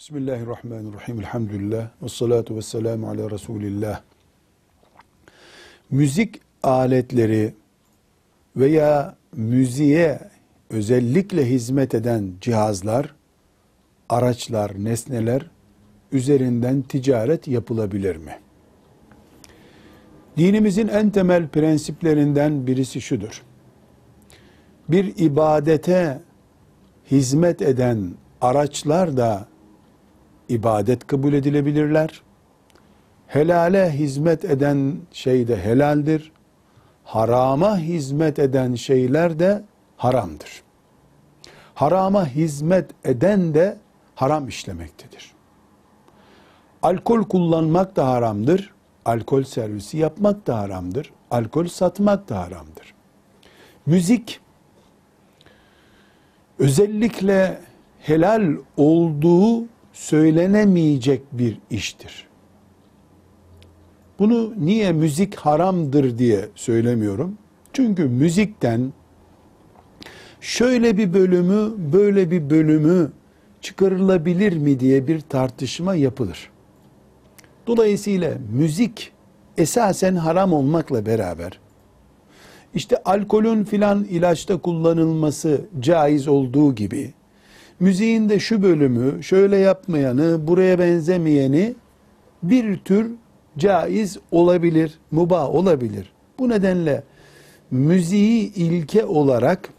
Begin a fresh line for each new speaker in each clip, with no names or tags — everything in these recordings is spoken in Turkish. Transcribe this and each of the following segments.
Bismillahirrahmanirrahim. Elhamdülillah. Ve salatu ve selamu ala Resulillah. Müzik aletleri veya müziğe özellikle hizmet eden cihazlar, araçlar, nesneler üzerinden ticaret yapılabilir mi? Dinimizin en temel prensiplerinden birisi şudur. Bir ibadete hizmet eden araçlar da ibadet kabul edilebilirler. Helale hizmet eden şey de helaldir. Harama hizmet eden şeyler de haramdır. Harama hizmet eden de haram işlemektedir. Alkol kullanmak da haramdır. Alkol servisi yapmak da haramdır. Alkol satmak da haramdır. Müzik özellikle helal olduğu söylenemeyecek bir iştir. Bunu niye müzik haramdır diye söylemiyorum. Çünkü müzikten şöyle bir bölümü, böyle bir bölümü çıkarılabilir mi diye bir tartışma yapılır. Dolayısıyla müzik esasen haram olmakla beraber işte alkolün filan ilaçta kullanılması caiz olduğu gibi müziğin de şu bölümü, şöyle yapmayanı, buraya benzemeyeni bir tür caiz olabilir, mubah olabilir. Bu nedenle müziği ilke olarak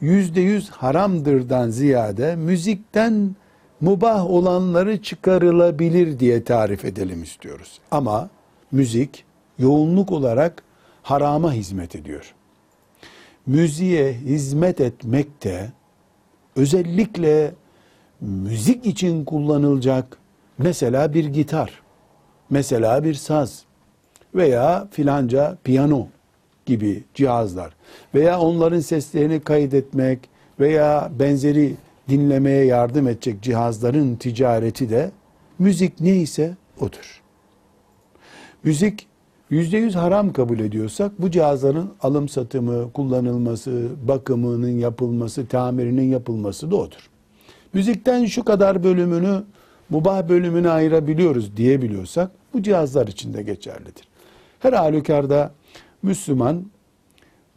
yüzde yüz haramdırdan ziyade müzikten mubah olanları çıkarılabilir diye tarif edelim istiyoruz. Ama müzik yoğunluk olarak harama hizmet ediyor. Müziğe hizmet etmek de özellikle müzik için kullanılacak mesela bir gitar, mesela bir saz veya filanca piyano gibi cihazlar veya onların seslerini kaydetmek veya benzeri dinlemeye yardım edecek cihazların ticareti de müzik neyse odur. Müzik yüzde yüz haram kabul ediyorsak bu cihazların alım satımı, kullanılması, bakımının yapılması, tamirinin yapılması da odur. Müzikten şu kadar bölümünü, mubah bölümünü ayırabiliyoruz diyebiliyorsak bu cihazlar için de geçerlidir. Her halükarda Müslüman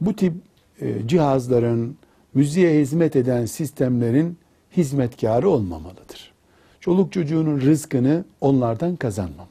bu tip e, cihazların, müziğe hizmet eden sistemlerin hizmetkarı olmamalıdır. Çoluk çocuğunun rızkını onlardan kazanmamalıdır.